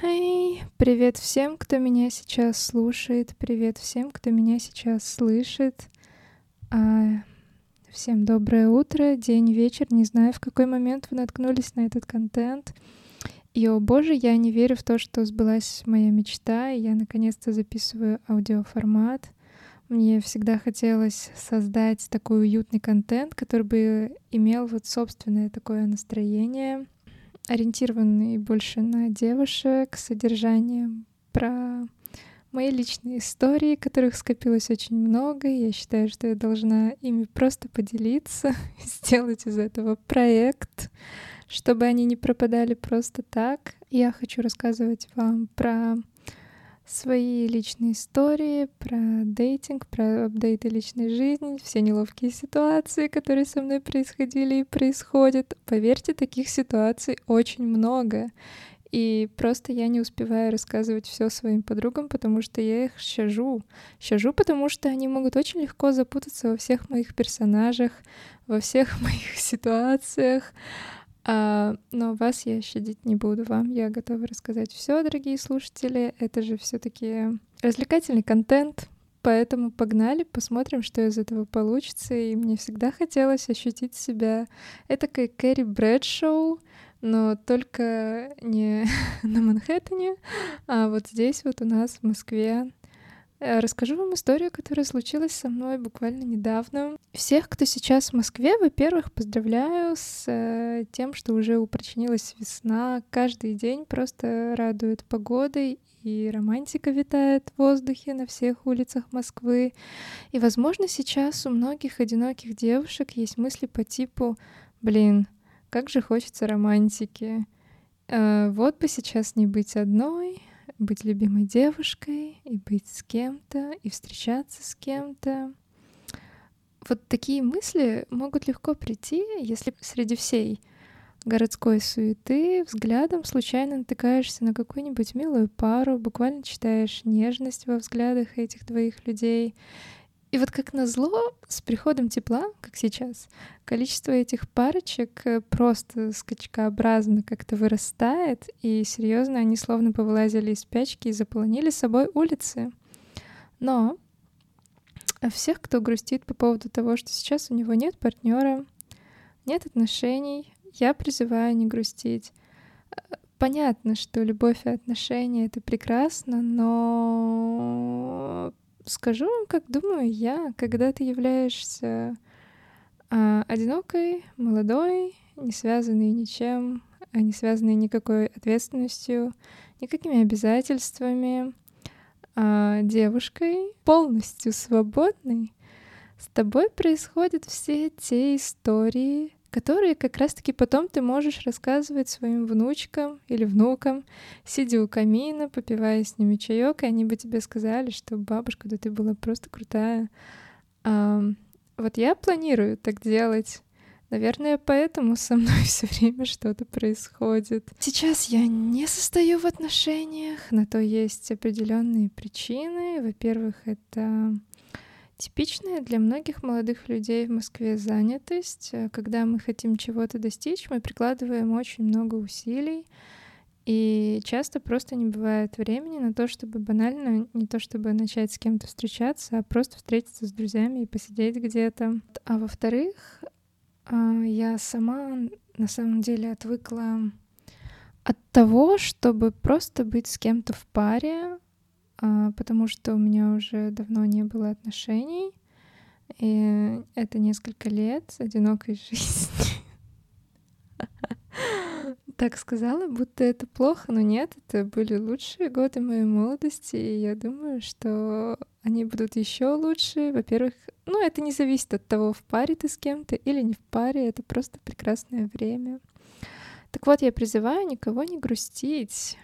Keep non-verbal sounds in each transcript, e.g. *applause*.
Эй, привет всем, кто меня сейчас слушает, привет всем, кто меня сейчас слышит. А, всем доброе утро, день, вечер, не знаю, в какой момент вы наткнулись на этот контент. И, о боже, я не верю в то, что сбылась моя мечта, и я наконец-то записываю аудиоформат. Мне всегда хотелось создать такой уютный контент, который бы имел вот собственное такое настроение, ориентированный больше на девушек, содержанием про мои личные истории, которых скопилось очень много. Я считаю, что я должна ими просто поделиться, *laughs* сделать из этого проект, чтобы они не пропадали просто так. Я хочу рассказывать вам про свои личные истории, про дейтинг, про апдейты личной жизни, все неловкие ситуации, которые со мной происходили и происходят. Поверьте, таких ситуаций очень много. И просто я не успеваю рассказывать все своим подругам, потому что я их щажу. Щажу, потому что они могут очень легко запутаться во всех моих персонажах, во всех *laughs* моих ситуациях. А, но вас я щадить не буду. Вам я готова рассказать все, дорогие слушатели. Это же все-таки развлекательный контент. Поэтому погнали, посмотрим, что из этого получится. И мне всегда хотелось ощутить себя этакой Кэрри Брэдшоу, но только не *laughs* на Манхэттене, а вот здесь вот у нас в Москве расскажу вам историю, которая случилась со мной буквально недавно. Всех, кто сейчас в Москве, во-первых, поздравляю с э, тем, что уже упрочинилась весна. Каждый день просто радует погодой, и романтика витает в воздухе на всех улицах Москвы. И, возможно, сейчас у многих одиноких девушек есть мысли по типу «Блин, как же хочется романтики». Э, вот бы сейчас не быть одной, быть любимой девушкой, и быть с кем-то, и встречаться с кем-то. Вот такие мысли могут легко прийти, если среди всей городской суеты взглядом случайно натыкаешься на какую-нибудь милую пару, буквально читаешь нежность во взглядах этих двоих людей и вот как назло, с приходом тепла, как сейчас, количество этих парочек э, просто скачкообразно как-то вырастает, и серьезно, они словно повылазили из спячки и заполонили собой улицы. Но всех, кто грустит по поводу того, что сейчас у него нет партнера, нет отношений, я призываю не грустить. Понятно, что любовь и отношения — это прекрасно, но скажу вам, как думаю я, когда ты являешься а, одинокой, молодой, не связанной ничем, а не связанной никакой ответственностью, никакими обязательствами, а, девушкой, полностью свободной, с тобой происходят все те истории, которые как раз-таки потом ты можешь рассказывать своим внучкам или внукам, сидя у камина, попивая с ними чаек, и они бы тебе сказали, что бабушка, да ты была просто крутая. А, вот я планирую так делать. Наверное, поэтому со мной *laughs* все время что-то происходит. Сейчас я не состою в отношениях, на то есть определенные причины. Во-первых, это Типичная для многих молодых людей в Москве занятость. Э, когда мы хотим чего-то достичь, мы прикладываем очень много усилий, и часто просто не бывает времени на то, чтобы банально, не то чтобы начать с кем-то встречаться, а просто встретиться с друзьями и посидеть где-то. А во-вторых, а, я сама на самом деле отвыкла от того, чтобы просто быть с кем-то в паре, потому что у меня уже давно не было отношений, и это несколько лет одинокой *laughs* жизни. Так сказала, будто это плохо, но нет, это были лучшие годы моей молодости, и я думаю, что они будут еще лучше. Во-первых, ну, это не зависит от того, в паре ты с кем-то или не в паре, это просто прекрасное время. Так вот, я призываю никого не грустить.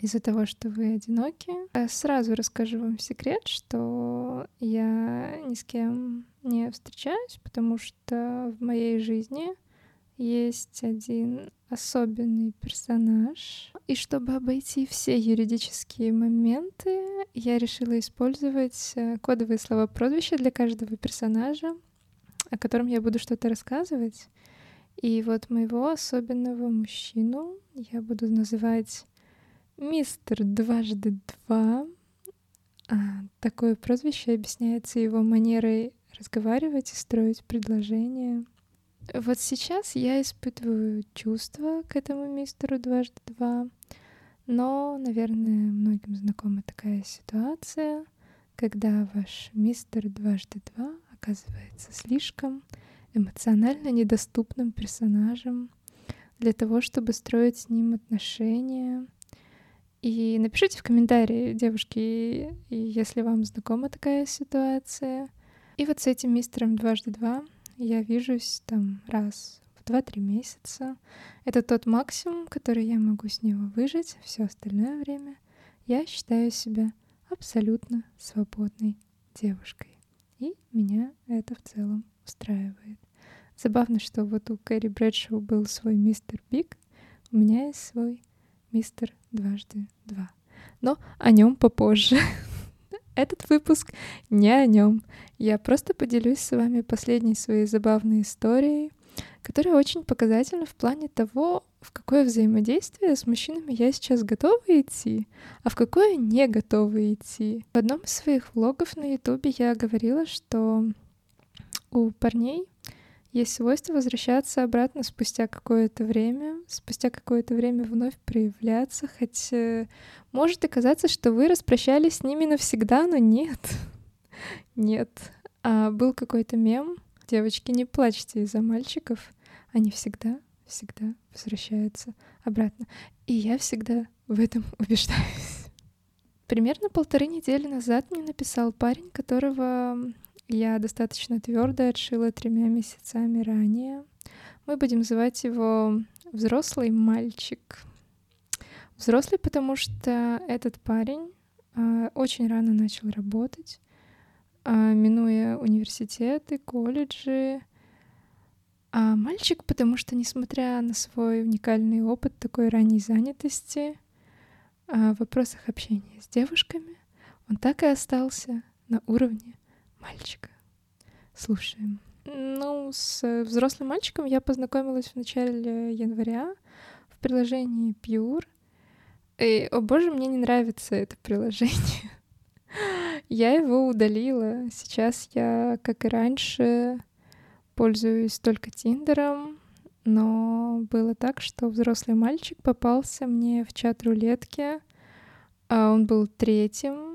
Из-за того, что вы одиноки. Э, сразу расскажу вам секрет, что я ни с кем не встречаюсь, потому что в моей жизни есть один особенный персонаж. И чтобы обойти все юридические моменты, я решила использовать э, кодовые слова прозвища для каждого персонажа, о котором я буду что-то рассказывать. И вот моего особенного мужчину я буду называть мистер дважды два. А, такое прозвище объясняется его манерой разговаривать и строить предложения. Вот сейчас я испытываю чувства к этому мистеру дважды два, но, наверное, многим знакома такая ситуация, когда ваш мистер дважды два оказывается слишком эмоционально недоступным персонажем для того, чтобы строить с ним отношения. И напишите в комментарии, девушки, если вам знакома такая ситуация. И вот с этим мистером дважды два я вижусь там раз в два-три месяца. Это тот максимум, который я могу с него выжить. Все остальное время я считаю себя абсолютно свободной девушкой. И меня это в целом устраивает. Забавно, что вот у Кэрри Брэдшоу был свой мистер Биг, у меня есть свой мистер дважды два. Но о нем попозже. *laughs* Этот выпуск не о нем. Я просто поделюсь с вами последней своей забавной историей, которая очень показательна в плане того, в какое взаимодействие с мужчинами я сейчас готова идти, а в какое не готова идти. В одном из своих влогов на ютубе я говорила, что у парней есть свойство возвращаться обратно спустя какое-то время, спустя какое-то время вновь проявляться, хотя может оказаться, что вы распрощались с ними навсегда, но нет. *laughs* Нет. А был какой-то мем. Девочки, не плачьте из-за мальчиков. Они всегда, всегда возвращаются обратно. И я всегда в этом *laughs* убеждаюсь. Примерно полторы недели назад мне написал парень, которого я достаточно твердо отшила тремя месяцами ранее. Мы будем называть его взрослый мальчик. Взрослый, потому что этот парень э, очень рано начал работать, э, минуя университеты, колледжи. А мальчик, потому что, несмотря на свой уникальный опыт такой ранней занятости, э, в вопросах общения с девушками, он так и остался на уровне мальчика. Слушаем. Ну, с взрослым мальчиком я познакомилась в начале января в приложении Pure. И, о боже, мне не нравится это приложение. *laughs* я его удалила. Сейчас я, как и раньше, пользуюсь только Тиндером, но было так, что взрослый мальчик попался мне в чат рулетки. А он был третьим,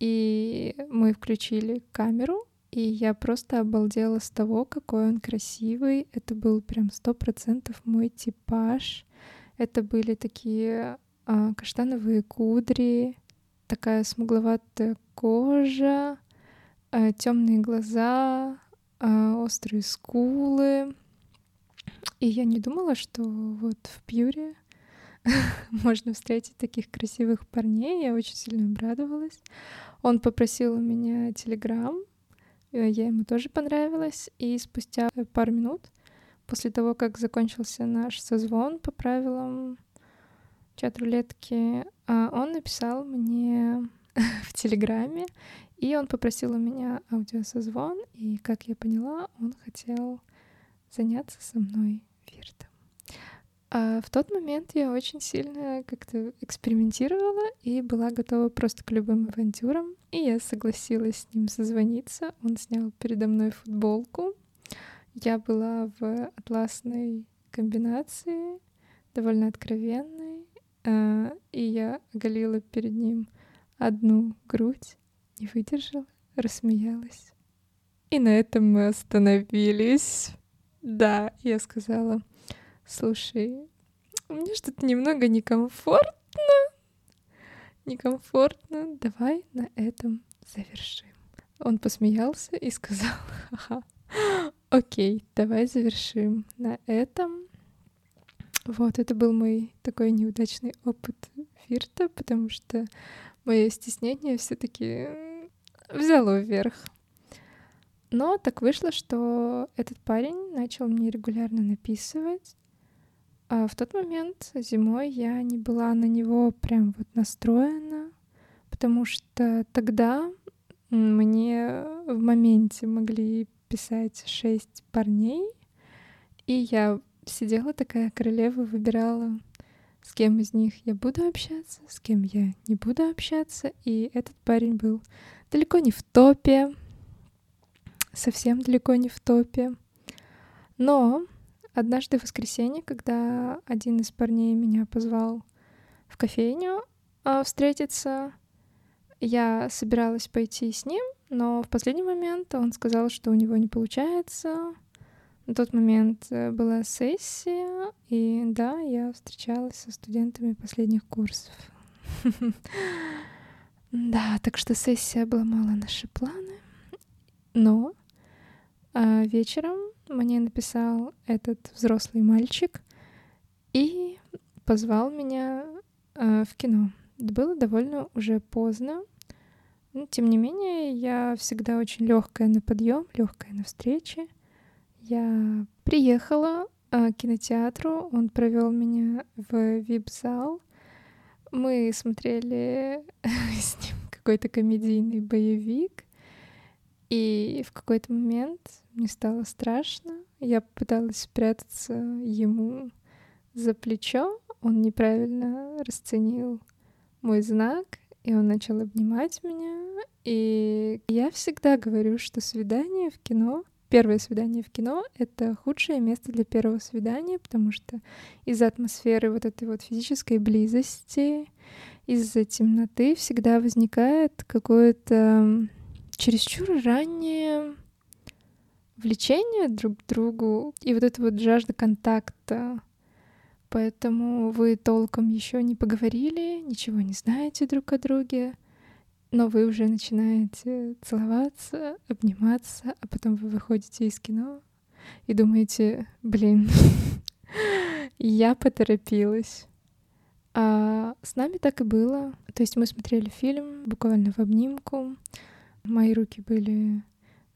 и мы включили камеру, и я просто обалдела с того, какой он красивый. Это был прям сто процентов мой типаж. Это были такие а, каштановые кудри, такая смугловатая кожа, а, темные глаза, а, острые скулы. И я не думала, что вот в Пьюре *laughs* можно встретить таких красивых парней. Я очень сильно обрадовалась. Он попросил у меня телеграм, э, я ему тоже понравилась, и спустя пару минут после того, как закончился наш созвон по правилам чат-рулетки, а, он написал мне *laughs* в Телеграме, и он попросил у меня аудиосозвон, и, как я поняла, он хотел заняться со мной виртом. А в тот момент я очень сильно как-то экспериментировала и была готова просто к любым авантюрам. И я согласилась с ним созвониться. Он снял передо мной футболку. Я была в атласной комбинации, довольно откровенной. А, и я оголила перед ним одну грудь, не выдержала, рассмеялась. И на этом мы остановились. Да, я сказала, Слушай, мне что-то немного некомфортно. Некомфортно. Давай на этом завершим. Он посмеялся и сказал, ага, окей, давай завершим на этом. Вот, это был мой такой неудачный опыт фирта, потому что мое стеснение все таки взяло вверх. Но так вышло, что этот парень начал мне регулярно написывать, в тот момент зимой я не была на него прям вот настроена, потому что тогда мне в моменте могли писать шесть парней, и я сидела такая королева, выбирала, с кем из них я буду общаться, с кем я не буду общаться. И этот парень был далеко не в топе, совсем далеко не в топе. Но однажды в воскресенье, когда один из парней меня позвал в кофейню а, встретиться, я собиралась пойти с ним, но в последний момент он сказал, что у него не получается. На тот момент э, была сессия, и да, я встречалась со студентами последних курсов. *laughs* Да, так что сессия обломала наши планы. Но а вечером мне написал этот взрослый мальчик и позвал меня э, в кино. Было довольно уже поздно, но тем не менее я всегда очень легкая на подъем, легкая на встречи. Я приехала э, к кинотеатру, он провел меня в вип-зал. Мы смотрели *laughs* с ним какой-то комедийный боевик. И в какой-то момент мне стало страшно. Я попыталась спрятаться ему за плечо. Он неправильно расценил мой знак, и он начал обнимать меня. И я всегда говорю, что свидание в кино, первое свидание в кино — это худшее место для первого свидания, потому что из-за атмосферы вот этой вот физической близости, из-за темноты всегда возникает какое-то чересчур раннее влечение друг к другу и вот эта вот жажда контакта. Поэтому вы толком еще не поговорили, ничего не знаете друг о друге, но вы уже начинаете целоваться, обниматься, а потом вы выходите из кино и думаете, блин, *laughs* я поторопилась. А с нами так и было. То есть мы смотрели фильм буквально в обнимку, Мои руки были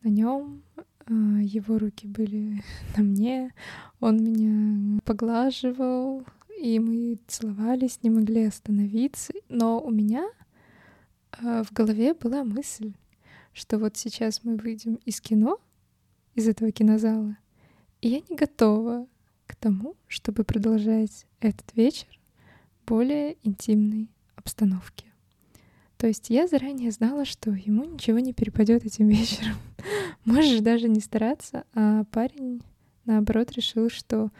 на нем, а, его руки были *laughs* на мне, он меня поглаживал, и мы целовались, не могли остановиться. Но у меня а, в голове была мысль, что вот сейчас мы выйдем из кино, из этого кинозала, и я не готова к тому, чтобы продолжать этот вечер в более интимной обстановке. То есть я заранее знала, что ему ничего не перепадет этим *laughs* вечером. Можешь даже не стараться, а парень, наоборот, решил, что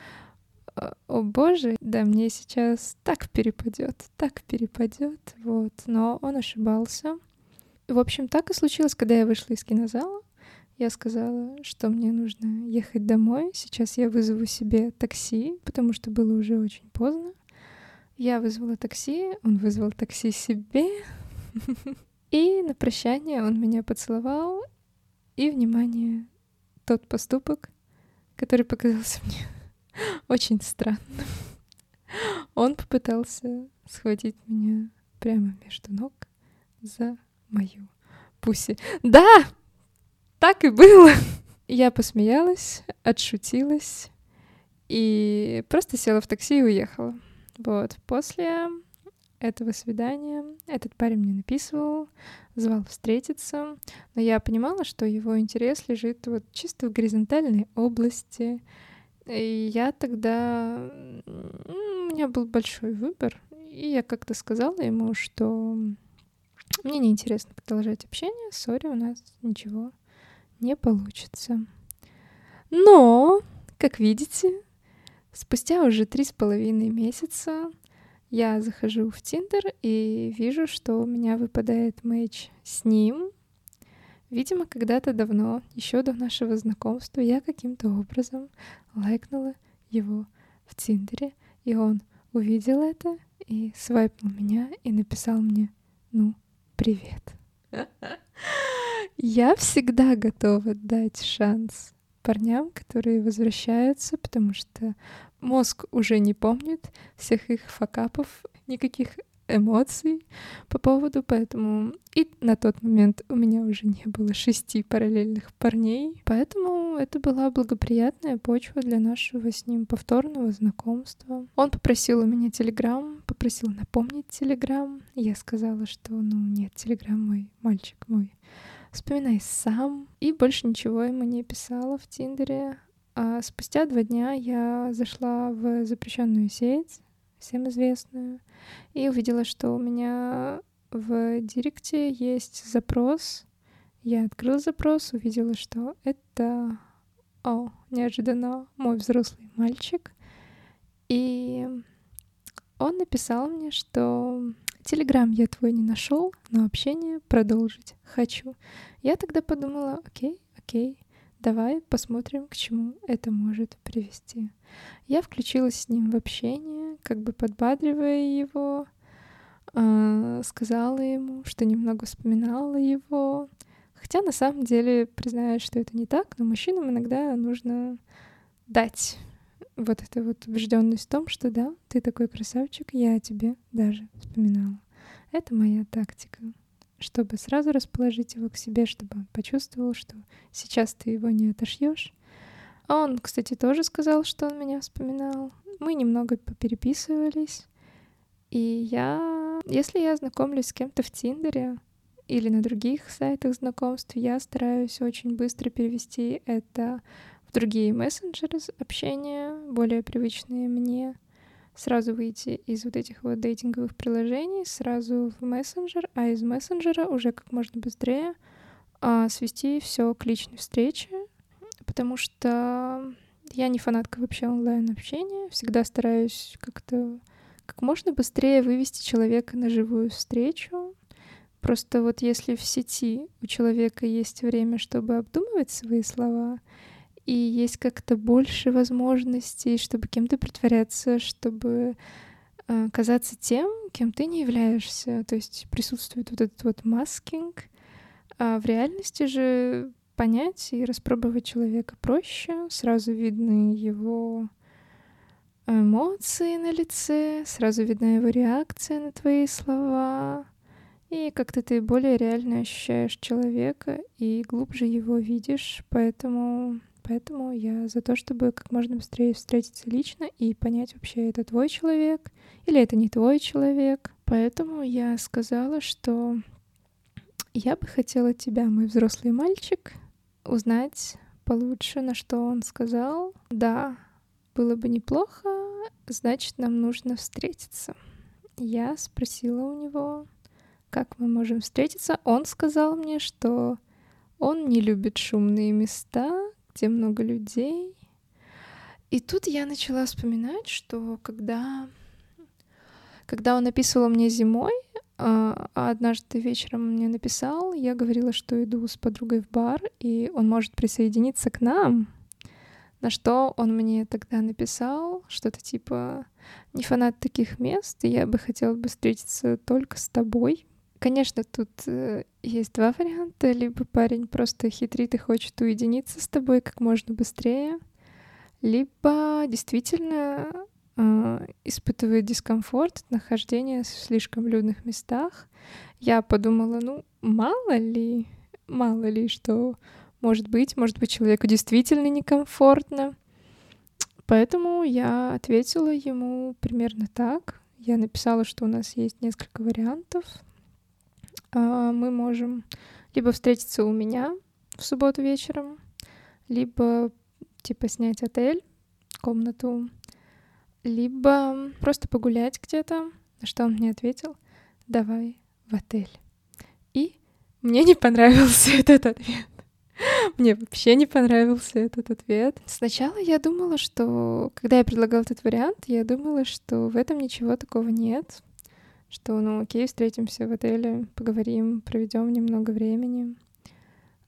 о боже, да мне сейчас так перепадет, так перепадет, вот. Но он ошибался. В общем, так и случилось, когда я вышла из кинозала. Я сказала, что мне нужно ехать домой. Сейчас я вызову себе такси, потому что было уже очень поздно. Я вызвала такси, он вызвал такси себе. И на прощание он меня поцеловал, и, внимание, тот поступок, который показался мне *laughs* очень странным. Он попытался схватить меня прямо между ног за мою пуси. Да, так и было. Я посмеялась, отшутилась и просто села в такси и уехала. Вот. После этого свидания этот парень мне написывал, звал встретиться, но я понимала, что его интерес лежит вот чисто в горизонтальной области. И я тогда... У меня был большой выбор, и я как-то сказала ему, что мне неинтересно продолжать общение, сори, у нас ничего не получится. Но, как видите, спустя уже три с половиной месяца я захожу в Тиндер и вижу, что у меня выпадает матч с ним. Видимо, когда-то давно, еще до нашего знакомства, я каким-то образом лайкнула его в Тиндере, и он увидел это и свайпнул меня и написал мне «Ну, привет». Я всегда готова дать шанс парням, которые возвращаются, потому что мозг уже не помнит всех их факапов, никаких эмоций по поводу, поэтому и на тот момент у меня уже не было шести параллельных парней, поэтому это была благоприятная почва для нашего с ним повторного знакомства. Он попросил у меня телеграм, попросил напомнить телеграм, я сказала, что ну нет, телеграм мой, мальчик мой, вспоминай сам. И больше ничего ему не писала в Тиндере. А спустя два дня я зашла в запрещенную сеть, всем известную, и увидела, что у меня в директе есть запрос. Я открыла запрос, увидела, что это, о, неожиданно, мой взрослый мальчик. И он написал мне, что Телеграм я твой не нашел, но общение продолжить хочу. Я тогда подумала, окей, окей, давай посмотрим, к чему это может привести. Я включилась с ним в общение, как бы подбадривая его, э, сказала ему, что немного вспоминала его. Хотя на самом деле признаюсь, что это не так, но мужчинам иногда нужно дать вот эта вот убежденность в том, что да, ты такой красавчик, я о тебе даже вспоминала. Это моя тактика, чтобы сразу расположить его к себе, чтобы он почувствовал, что сейчас ты его не отошьешь. А он, кстати, тоже сказал, что он меня вспоминал. Мы немного попереписывались. И я, если я знакомлюсь с кем-то в Тиндере или на других сайтах знакомств, я стараюсь очень быстро перевести это другие мессенджеры общения, более привычные мне, сразу выйти из вот этих вот дейтинговых приложений, сразу в мессенджер, а из мессенджера уже как можно быстрее а, свести все к личной встрече, потому что я не фанатка вообще онлайн-общения, всегда стараюсь как-то как можно быстрее вывести человека на живую встречу. Просто вот если в сети у человека есть время, чтобы обдумывать свои слова, и есть как-то больше возможностей, чтобы кем-то притворяться, чтобы э, казаться тем, кем ты не являешься. То есть присутствует вот этот вот маскинг. А в реальности же понять и распробовать человека проще. Сразу видны его эмоции на лице, сразу видна его реакция на твои слова. И как-то ты более реально ощущаешь человека и глубже его видишь. Поэтому Поэтому я за то, чтобы как можно быстрее встретиться лично и понять вообще, это твой человек или это не твой человек. Поэтому я сказала, что я бы хотела тебя, мой взрослый мальчик, узнать получше, на что он сказал. Да, было бы неплохо, значит, нам нужно встретиться. Я спросила у него, как мы можем встретиться. Он сказал мне, что он не любит шумные места, где много людей. И тут я начала вспоминать, что когда, когда он описывал мне зимой, а, а однажды вечером мне написал, я говорила, что иду с подругой в бар, и он может присоединиться к нам. На что он мне тогда написал что-то типа «Не фанат таких мест, и я бы хотела бы встретиться только с тобой». Конечно, тут э, есть два варианта. Либо парень просто хитрит и хочет уединиться с тобой как можно быстрее, либо действительно э, испытывает дискомфорт от нахождения в слишком людных местах. Я подумала, ну, мало ли, мало ли, что может быть, может быть, человеку действительно некомфортно. Поэтому я ответила ему примерно так. Я написала, что у нас есть несколько вариантов, мы можем либо встретиться у меня в субботу вечером, либо типа снять отель, комнату, либо просто погулять где-то, на что он мне ответил, давай в отель. И мне не понравился *laughs* этот ответ. Мне вообще не понравился этот ответ. Сначала я думала, что, когда я предлагала этот вариант, я думала, что в этом ничего такого нет, что, ну, окей, встретимся в отеле, поговорим, проведем немного времени.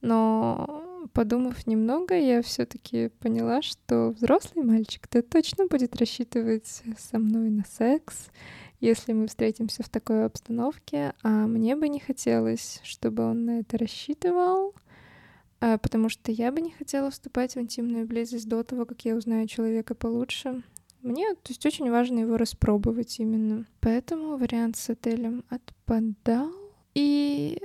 Но подумав немного, я все-таки поняла, что взрослый мальчик-то точно будет рассчитывать со мной на секс, если мы встретимся в такой обстановке, а мне бы не хотелось, чтобы он на это рассчитывал, а, потому что я бы не хотела вступать в интимную близость до того, как я узнаю человека получше. Мне, то есть, очень важно его распробовать именно. Поэтому вариант с отелем отпадал. И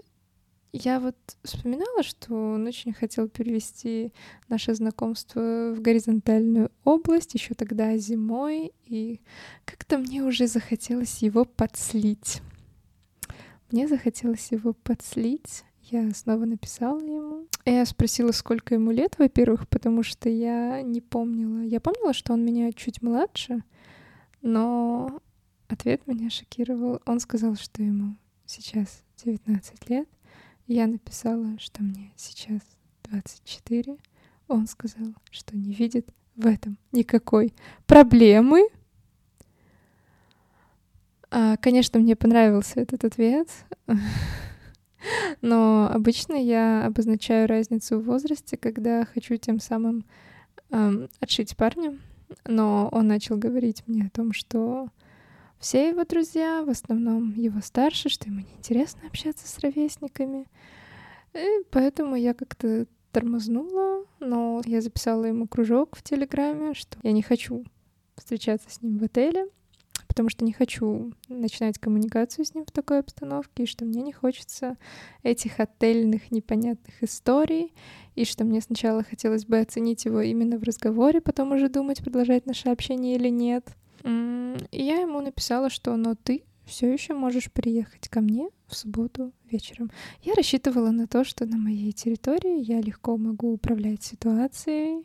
я вот вспоминала, что он очень хотел перевести наше знакомство в горизонтальную область еще тогда зимой, и как-то мне уже захотелось его подслить. Мне захотелось его подслить. Я снова написала ему. Я спросила, сколько ему лет, во-первых, потому что я не помнила. Я помнила, что он меня чуть младше, но ответ меня шокировал. Он сказал, что ему сейчас 19 лет. Я написала, что мне сейчас 24. Он сказал, что не видит в этом никакой проблемы. А, конечно, мне понравился этот ответ, *laughs* но обычно я обозначаю разницу в возрасте, когда хочу тем самым эм, отшить парня. Но он начал говорить мне о том, что все его друзья, в основном его старше, что ему неинтересно общаться с ровесниками. И поэтому я как-то тормознула, но я записала ему кружок в Телеграме, что я не хочу встречаться с ним в отеле, потому что не хочу начинать коммуникацию с ним в такой обстановке, и что мне не хочется этих отельных непонятных историй, и что мне сначала хотелось бы оценить его именно в разговоре, потом уже думать, продолжать наше общение или нет. И я ему написала, что «но ты все еще можешь приехать ко мне в субботу вечером. Я рассчитывала на то, что на моей территории я легко могу управлять ситуацией,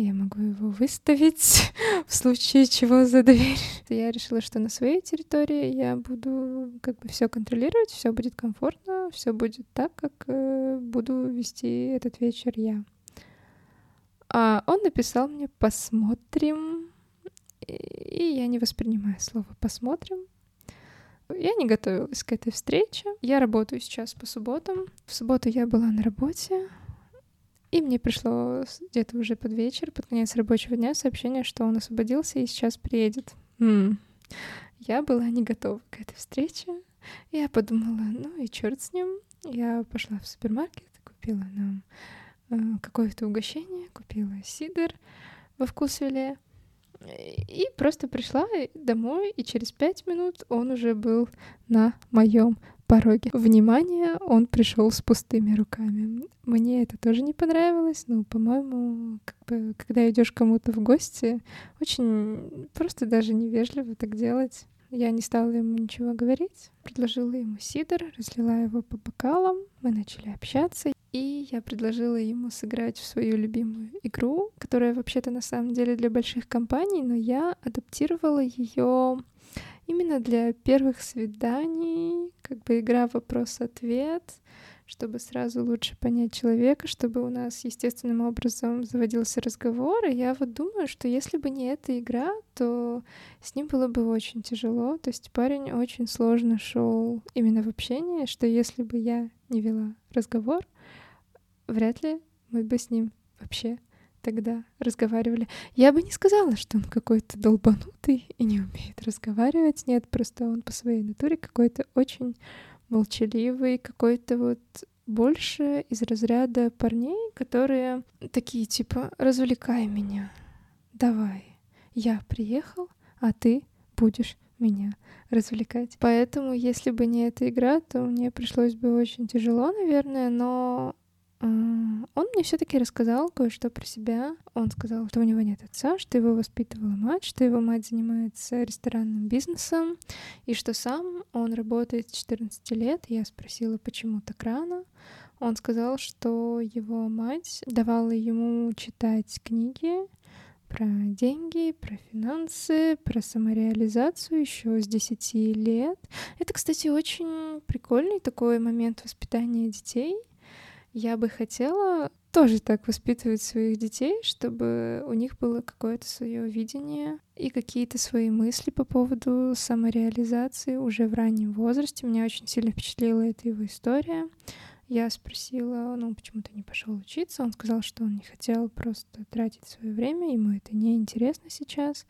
я могу его выставить *laughs* в случае чего за дверь. Я решила, что на своей территории я буду как бы все контролировать, все будет комфортно, все будет так, как э, буду вести этот вечер я. А он написал мне «посмотрим», и я не воспринимаю слово «посмотрим», я не готовилась к этой встрече. Я работаю сейчас по субботам. В субботу я была на работе, и мне пришло где-то уже под вечер, под конец рабочего дня, сообщение, что он освободился и сейчас приедет. М-м. Я была не готова к этой встрече. Я подумала, ну и черт с ним. Я пошла в супермаркет, купила нам э, какое-то угощение, купила сидр во вкус виле. И просто пришла домой, и через пять минут он уже был на моем пороге. Внимание, он пришел с пустыми руками. Мне это тоже не понравилось, но, по-моему, как бы, когда идешь кому-то в гости, очень просто даже невежливо так делать. Я не стала ему ничего говорить, предложила ему сидр, разлила его по бокалам, мы начали общаться, и я предложила ему сыграть в свою любимую игру, которая вообще-то на самом деле для больших компаний, но я адаптировала ее именно для первых свиданий, как бы игра вопрос-ответ, чтобы сразу лучше понять человека, чтобы у нас естественным образом заводился разговор. И я вот думаю, что если бы не эта игра, то с ним было бы очень тяжело. То есть парень очень сложно шел именно в общении, что если бы я не вела разговор, вряд ли мы бы с ним вообще тогда разговаривали. Я бы не сказала, что он какой-то долбанутый и не умеет разговаривать. Нет, просто он по своей натуре какой-то очень молчаливый, какой-то вот больше из разряда парней, которые такие типа «развлекай меня, давай, я приехал, а ты будешь меня развлекать». Поэтому, если бы не эта игра, то мне пришлось бы очень тяжело, наверное, но он мне все-таки рассказал кое-что про себя. Он сказал, что у него нет отца, что его воспитывала мать, что его мать занимается ресторанным бизнесом, и что сам он работает с 14 лет. Я спросила, почему так рано. Он сказал, что его мать давала ему читать книги про деньги, про финансы, про самореализацию еще с 10 лет. Это, кстати, очень прикольный такой момент воспитания детей — я бы хотела тоже так воспитывать своих детей, чтобы у них было какое-то свое видение и какие-то свои мысли по поводу самореализации уже в раннем возрасте. Меня очень сильно впечатлила эта его история. Я спросила, ну, почему ты не пошел учиться? Он сказал, что он не хотел просто тратить свое время, ему это не интересно сейчас.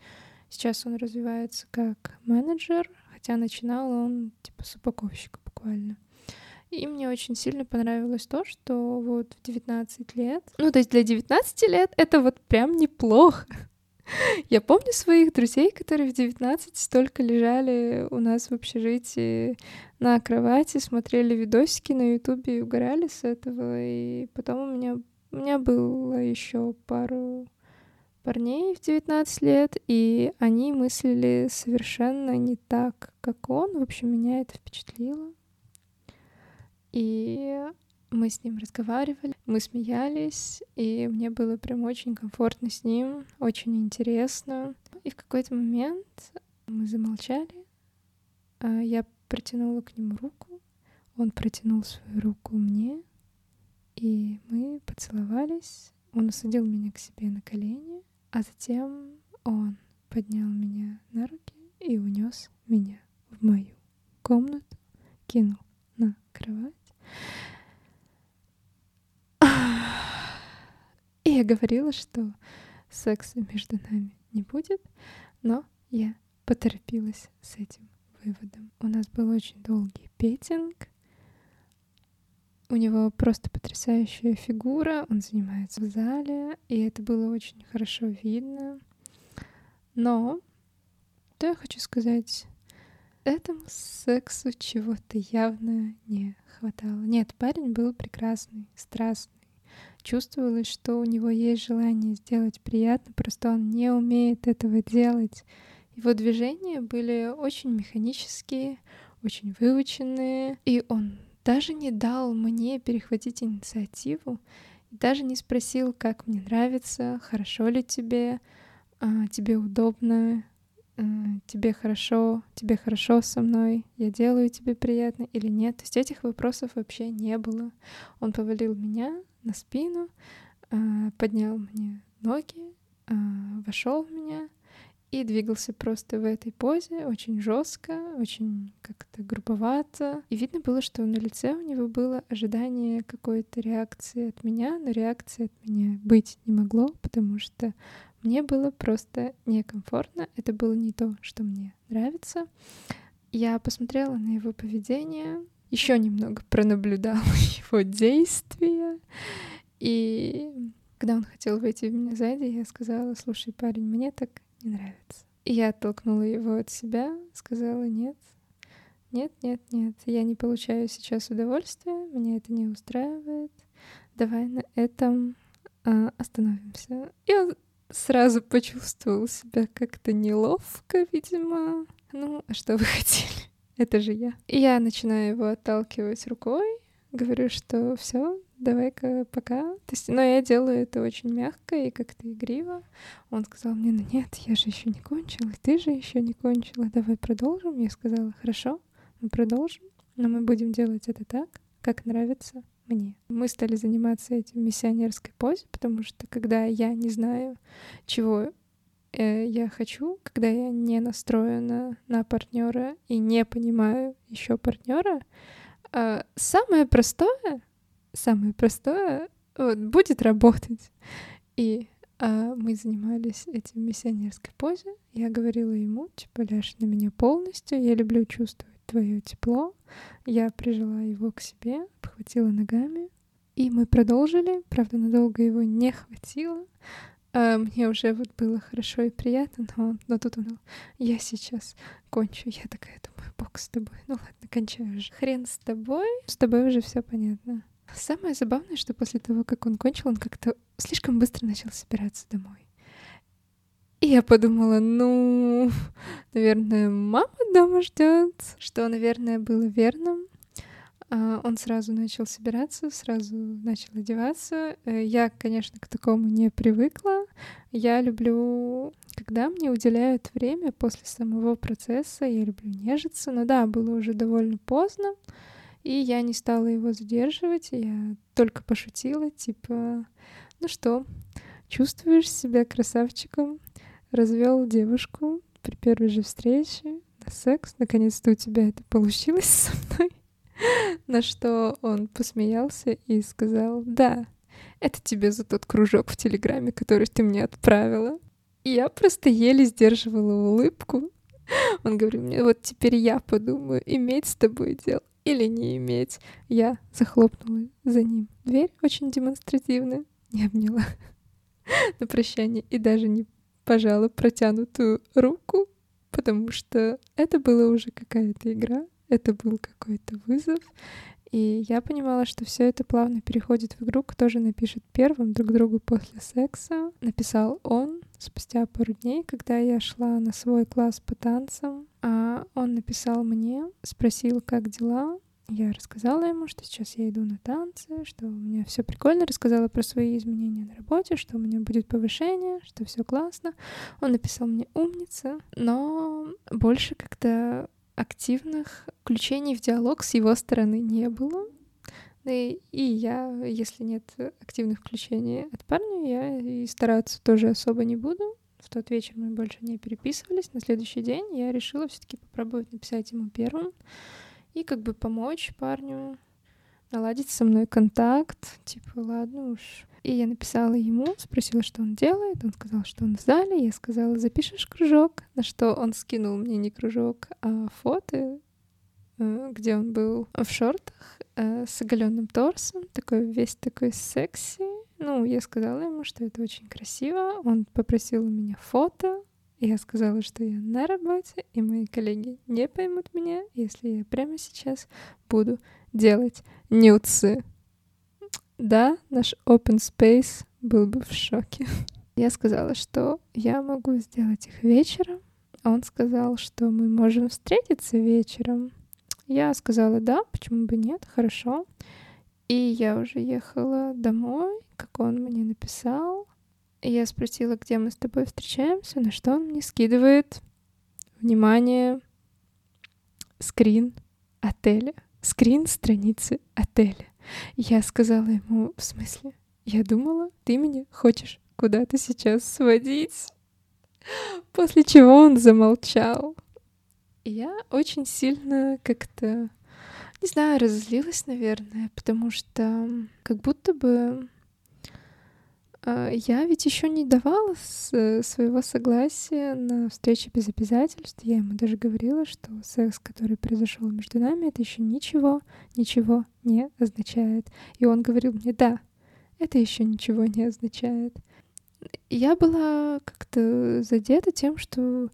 Сейчас он развивается как менеджер, хотя начинал он типа с упаковщика буквально. И мне очень сильно понравилось то, что вот в 19 лет, ну, то есть для 19 лет это вот прям неплохо. *laughs* Я помню своих друзей, которые в 19 столько лежали у нас в общежитии на кровати, смотрели видосики на ютубе и угорали с этого. И потом у меня, у меня было еще пару парней в 19 лет, и они мыслили совершенно не так, как он. В общем, меня это впечатлило. И Мы с ним разговаривали, мы смеялись, и мне было прям очень комфортно с ним, очень интересно. И в какой-то момент мы замолчали, а я протянула к нему руку, он протянул свою руку мне, и мы поцеловались. Он усадил меня к себе на колени, а затем он поднял меня на руки и унес меня в мою комнату, кинул на кровать. И я говорила, что секса между нами не будет, но я поторопилась с этим выводом. У нас был очень долгий петинг. У него просто потрясающая фигура, он занимается в зале, и это было очень хорошо видно. Но, что я хочу сказать, этому сексу чего-то явно не хватало. Нет, парень был прекрасный, страстный. Чувствовалось, что у него есть желание сделать приятно, просто он не умеет этого делать. Его движения были очень механические, очень выученные, и он даже не дал мне перехватить инициативу, даже не спросил, как мне нравится, хорошо ли тебе, а, тебе удобно, тебе хорошо, тебе хорошо со мной, я делаю тебе приятно или нет. То есть этих вопросов вообще не было. Он повалил меня на спину, а, поднял мне ноги, вошел в меня, и двигался просто в этой позе очень жестко, очень как-то грубовато. И видно было, что на лице у него было ожидание какой-то реакции от меня, но реакции от меня быть не могло, потому что мне было просто некомфортно. Это было не то, что мне нравится. Я посмотрела на его поведение, еще немного пронаблюдала *laughs* его действия. И когда он хотел войти в меня сзади, я сказала, слушай, парень, мне так не нравится. И я оттолкнула его от себя, сказала нет, нет, нет, нет, я не получаю сейчас удовольствия, меня это не устраивает, давай на этом а, остановимся. И он сразу почувствовал себя как-то неловко, видимо. Ну, а что вы *laughs* хотели? Это же я. И я начинаю его отталкивать рукой, говорю, что все, давай-ка пока. То есть, но я делаю это очень мягко и как-то игриво. Он сказал мне, ну нет, я же еще не кончила, ты же еще не кончила, давай продолжим. Я сказала, хорошо, мы продолжим, но мы будем делать это так, как нравится мне. Мы стали заниматься этим миссионерской позе, потому что когда я не знаю, чего э, я хочу, когда я не настроена на партнера и не понимаю еще партнера, э, самое простое самое простое вот, будет работать. И а, мы занимались этим миссионерской позе. Я говорила ему, типа, ляжь на меня полностью, я люблю чувствовать твое тепло. Я прижала его к себе, обхватила ногами. И мы продолжили, правда, надолго его не хватило. А мне уже вот было хорошо и приятно, но, но тут он, я сейчас кончу. Я такая думаю, бог с тобой. Ну ладно, кончаю уже. Хрен с тобой. С тобой уже все понятно. Самое забавное, что после того, как он кончил, он как-то слишком быстро начал собираться домой. И я подумала, ну, наверное, мама дома ждет, что, наверное, было верным. А, он сразу начал собираться, сразу начал одеваться. Э, я, конечно, к такому не привыкла. Я люблю, когда мне уделяют время после самого процесса, я люблю нежиться. Но да, было уже довольно поздно. И я не стала его задерживать, я только пошутила, типа, ну что, чувствуешь себя красавчиком, развел девушку при первой же встрече на секс, наконец-то у тебя это получилось со мной. *laughs* На что он посмеялся и сказал, да, это тебе за тот кружок в Телеграме, который ты мне отправила. И я просто еле сдерживала улыбку. *laughs* Он говорил мне, вот теперь я подумаю, иметь с тобой дело или не иметь. Я захлопнула за ним дверь очень демонстративно, не обняла *laughs* на прощание и даже не пожала протянутую руку, потому что это была уже какая-то игра, это был какой-то вызов, и я понимала, что все это плавно переходит в игру, кто же напишет первым друг другу после секса. Написал он спустя пару дней, когда я шла на свой класс по танцам. А он написал мне, спросил, как дела. Я рассказала ему, что сейчас я иду на танцы, что у меня все прикольно, рассказала про свои изменения на работе, что у меня будет повышение, что все классно. Он написал мне умница, но больше как-то активных включений в диалог с его стороны не было. И, и я, если нет активных включений от парня, я и стараться тоже особо не буду. В тот вечер мы больше не переписывались. На следующий день я решила все-таки попробовать написать ему первым и как бы помочь парню наладить со мной контакт. Типа, ладно уж. И я написала ему, спросила, что он делает. Он сказал, что он в зале. Я сказала, запишешь кружок. На что он скинул мне не кружок, а фото, э, где он был в шортах э, с оголенным торсом, такой весь такой секси. Ну, я сказала ему, что это очень красиво. Он попросил у меня фото. Я сказала, что я на работе, и мои коллеги не поймут меня, если я прямо сейчас буду делать нюцы. Да, наш open space был бы в шоке. Я сказала, что я могу сделать их вечером. Он сказал, что мы можем встретиться вечером. Я сказала, да, почему бы нет, хорошо. И я уже ехала домой, как он мне написал. Я спросила, где мы с тобой встречаемся, на что он мне скидывает, внимание, скрин отеля, скрин страницы отеля. Я сказала ему, в смысле, я думала, ты меня хочешь куда-то сейчас сводить. После чего он замолчал. И я очень сильно как-то не знаю, разозлилась, наверное, потому что как будто бы я ведь еще не давала своего согласия на встрече без обязательств. Я ему даже говорила, что секс, который произошел между нами, это еще ничего, ничего не означает. И он говорил мне, да, это еще ничего не означает. Я была как-то задета тем, что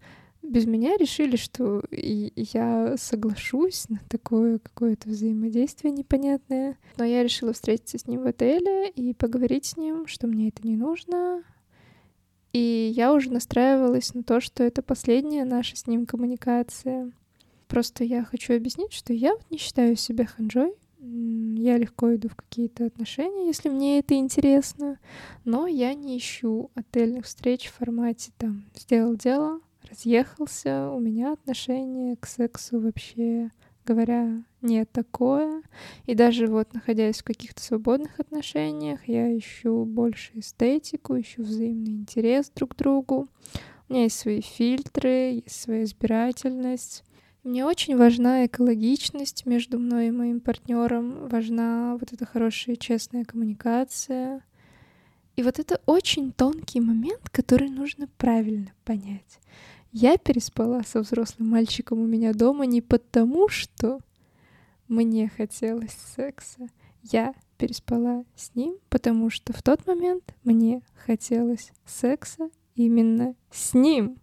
без меня решили, что я соглашусь на такое какое-то взаимодействие непонятное. Но я решила встретиться с ним в отеле и поговорить с ним, что мне это не нужно. И я уже настраивалась на то, что это последняя наша с ним коммуникация. Просто я хочу объяснить, что я вот не считаю себя ханжой. Я легко иду в какие-то отношения, если мне это интересно. Но я не ищу отельных встреч в формате там «сделал дело, разъехался, у меня отношение к сексу вообще говоря не такое. И даже вот находясь в каких-то свободных отношениях, я ищу больше эстетику, ищу взаимный интерес друг к другу. У меня есть свои фильтры, есть своя избирательность. Мне очень важна экологичность между мной и моим партнером, важна вот эта хорошая честная коммуникация. И вот это очень тонкий момент, который нужно правильно понять. Я переспала со взрослым мальчиком у меня дома не потому, что мне хотелось секса. Я переспала с ним, потому что в тот момент мне хотелось секса именно с ним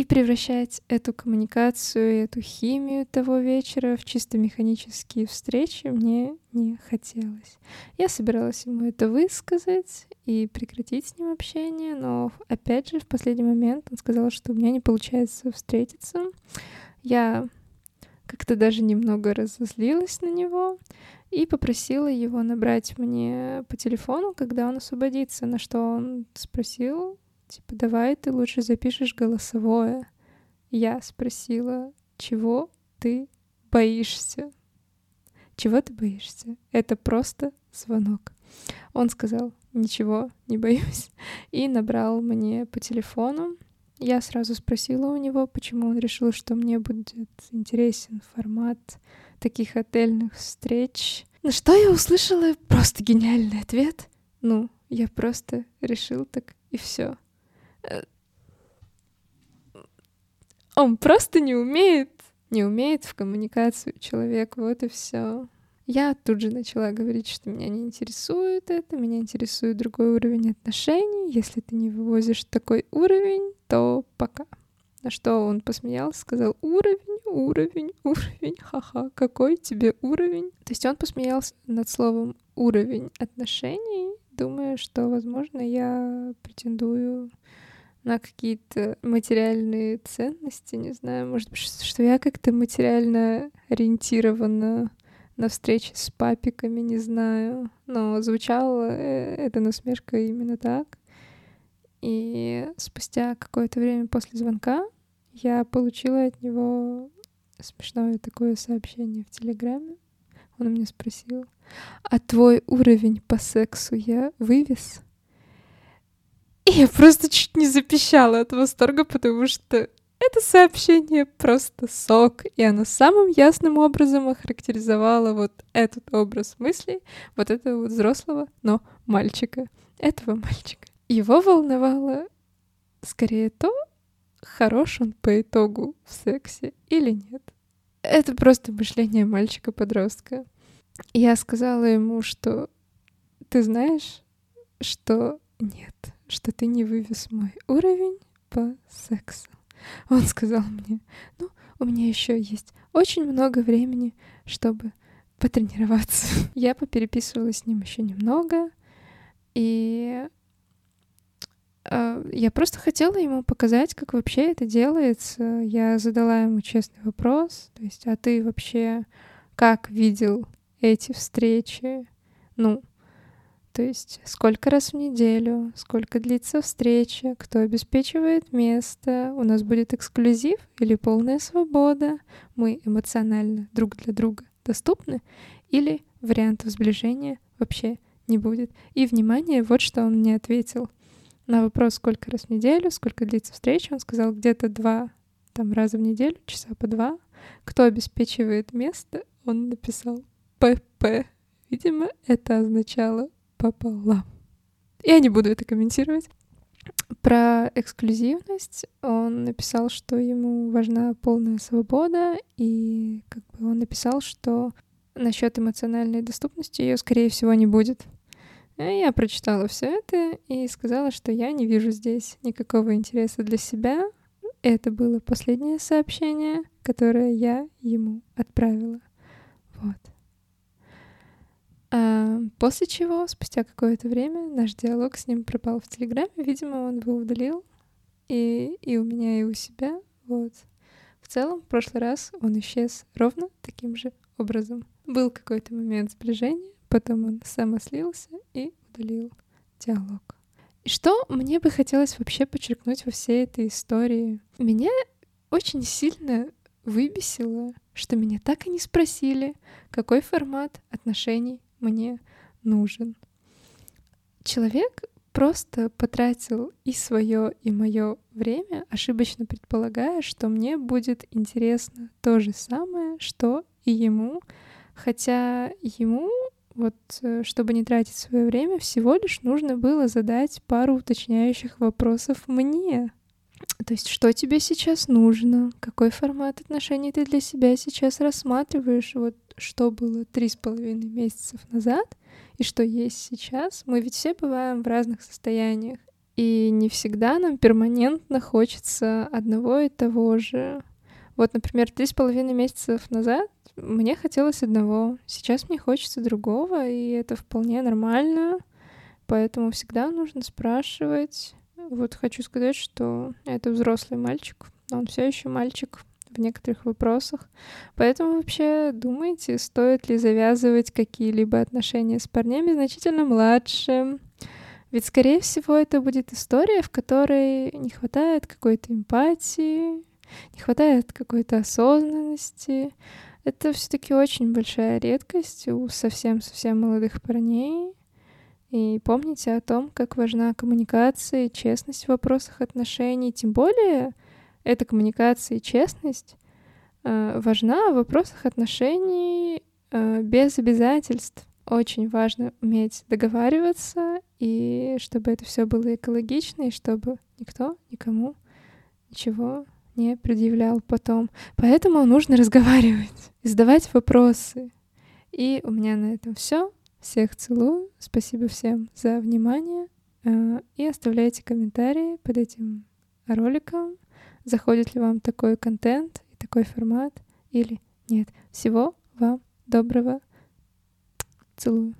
и превращать эту коммуникацию, эту химию того вечера в чисто механические встречи мне не хотелось. Я собиралась ему это высказать и прекратить с ним общение, но опять же в последний момент он сказал, что у меня не получается встретиться. Я как-то даже немного разозлилась на него и попросила его набрать мне по телефону, когда он освободится, на что он спросил, Типа, давай ты лучше запишешь голосовое. Я спросила, чего ты боишься? Чего ты боишься? Это просто звонок. Он сказал, ничего, не боюсь. *laughs* И набрал мне по телефону. Я сразу спросила у него, почему он решил, что мне будет интересен формат таких отельных встреч. На что я услышала просто гениальный ответ. Ну, я просто решил так и все. Он просто не умеет, не умеет в коммуникацию человек, вот и все. Я тут же начала говорить, что меня не интересует это, меня интересует другой уровень отношений. Если ты не вывозишь такой уровень, то пока. На что он посмеялся, сказал уровень, уровень, уровень, ха-ха, какой тебе уровень? То есть он посмеялся над словом уровень отношений, думая, что, возможно, я претендую на какие-то материальные ценности, не знаю, может быть, что я как-то материально ориентирована на встрече с папиками, не знаю. Но звучало э, эта насмешка именно так. И спустя какое-то время после звонка я получила от него смешное такое сообщение в Телеграме. Он меня спросил, а твой уровень по сексу я вывез? И я просто чуть не запищала от восторга, потому что это сообщение просто сок, и оно самым ясным образом охарактеризовало вот этот образ мыслей, вот этого вот взрослого, но мальчика, этого мальчика. Его волновало скорее то, хорош он по итогу в сексе или нет. Это просто мышление мальчика-подростка. Я сказала ему, что ты знаешь, что нет, что ты не вывез мой уровень по сексу. Он сказал мне, ну, у меня еще есть очень много времени, чтобы потренироваться. *laughs* Я попереписывалась с ним еще немного, и э, я просто хотела ему показать, как вообще это делается. Я задала ему честный вопрос, то есть, а ты вообще как видел эти встречи? Ну, то есть сколько раз в неделю, сколько длится встреча, кто обеспечивает место, у нас будет эксклюзив или полная свобода, мы эмоционально друг для друга доступны, или вариантов сближения вообще не будет. И, внимание, вот что он мне ответил. На вопрос, сколько раз в неделю, сколько длится встреча, он сказал где-то два там раза в неделю, часа по два. Кто обеспечивает место, он написал ПП. Видимо, это означало пополам. Я не буду это комментировать. Про эксклюзивность он написал, что ему важна полная свобода, и как бы он написал, что насчет эмоциональной доступности ее, скорее всего, не будет. Я прочитала все это и сказала, что я не вижу здесь никакого интереса для себя. Это было последнее сообщение, которое я ему отправила. Вот. А, после чего, спустя какое-то время, наш диалог с ним пропал в Телеграме. Видимо, он его удалил. И, и у меня, и у себя. Вот. В целом, в прошлый раз он исчез ровно таким же образом. Был какой-то момент сближения, потом он сам ослился и удалил диалог. И что мне бы хотелось вообще подчеркнуть во всей этой истории? Меня очень сильно выбесило, что меня так и не спросили, какой формат отношений мне нужен. Человек просто потратил и свое, и мое время, ошибочно предполагая, что мне будет интересно то же самое, что и ему, хотя ему вот, э, чтобы не тратить свое время, всего лишь нужно было задать пару уточняющих вопросов мне. То есть, что тебе сейчас нужно? Какой формат отношений ты для себя сейчас рассматриваешь? Вот что было три с половиной месяцев назад и что есть сейчас. Мы ведь все бываем в разных состояниях. И не всегда нам перманентно хочется одного и того же. Вот, например, три с половиной месяцев назад мне хотелось одного, сейчас мне хочется другого, и это вполне нормально. Поэтому всегда нужно спрашивать. Вот хочу сказать, что это взрослый мальчик, но он все еще мальчик, в некоторых вопросах. Поэтому вообще думайте, стоит ли завязывать какие-либо отношения с парнями значительно младше. Ведь, скорее всего, это будет история, в которой не хватает какой-то эмпатии, не хватает какой-то осознанности. Это все-таки очень большая редкость у совсем-совсем молодых парней. И помните о том, как важна коммуникация и честность в вопросах отношений, тем более эта коммуникация и честность э, важна в вопросах отношений э, без обязательств. Очень важно уметь договариваться, и чтобы это все было экологично, и чтобы никто никому ничего не предъявлял потом. Поэтому нужно разговаривать, задавать вопросы. И у меня на этом все. Всех целую. Спасибо всем за внимание. Э, и оставляйте комментарии под этим роликом заходит ли вам такой контент и такой формат или нет. Всего вам доброго. Целую.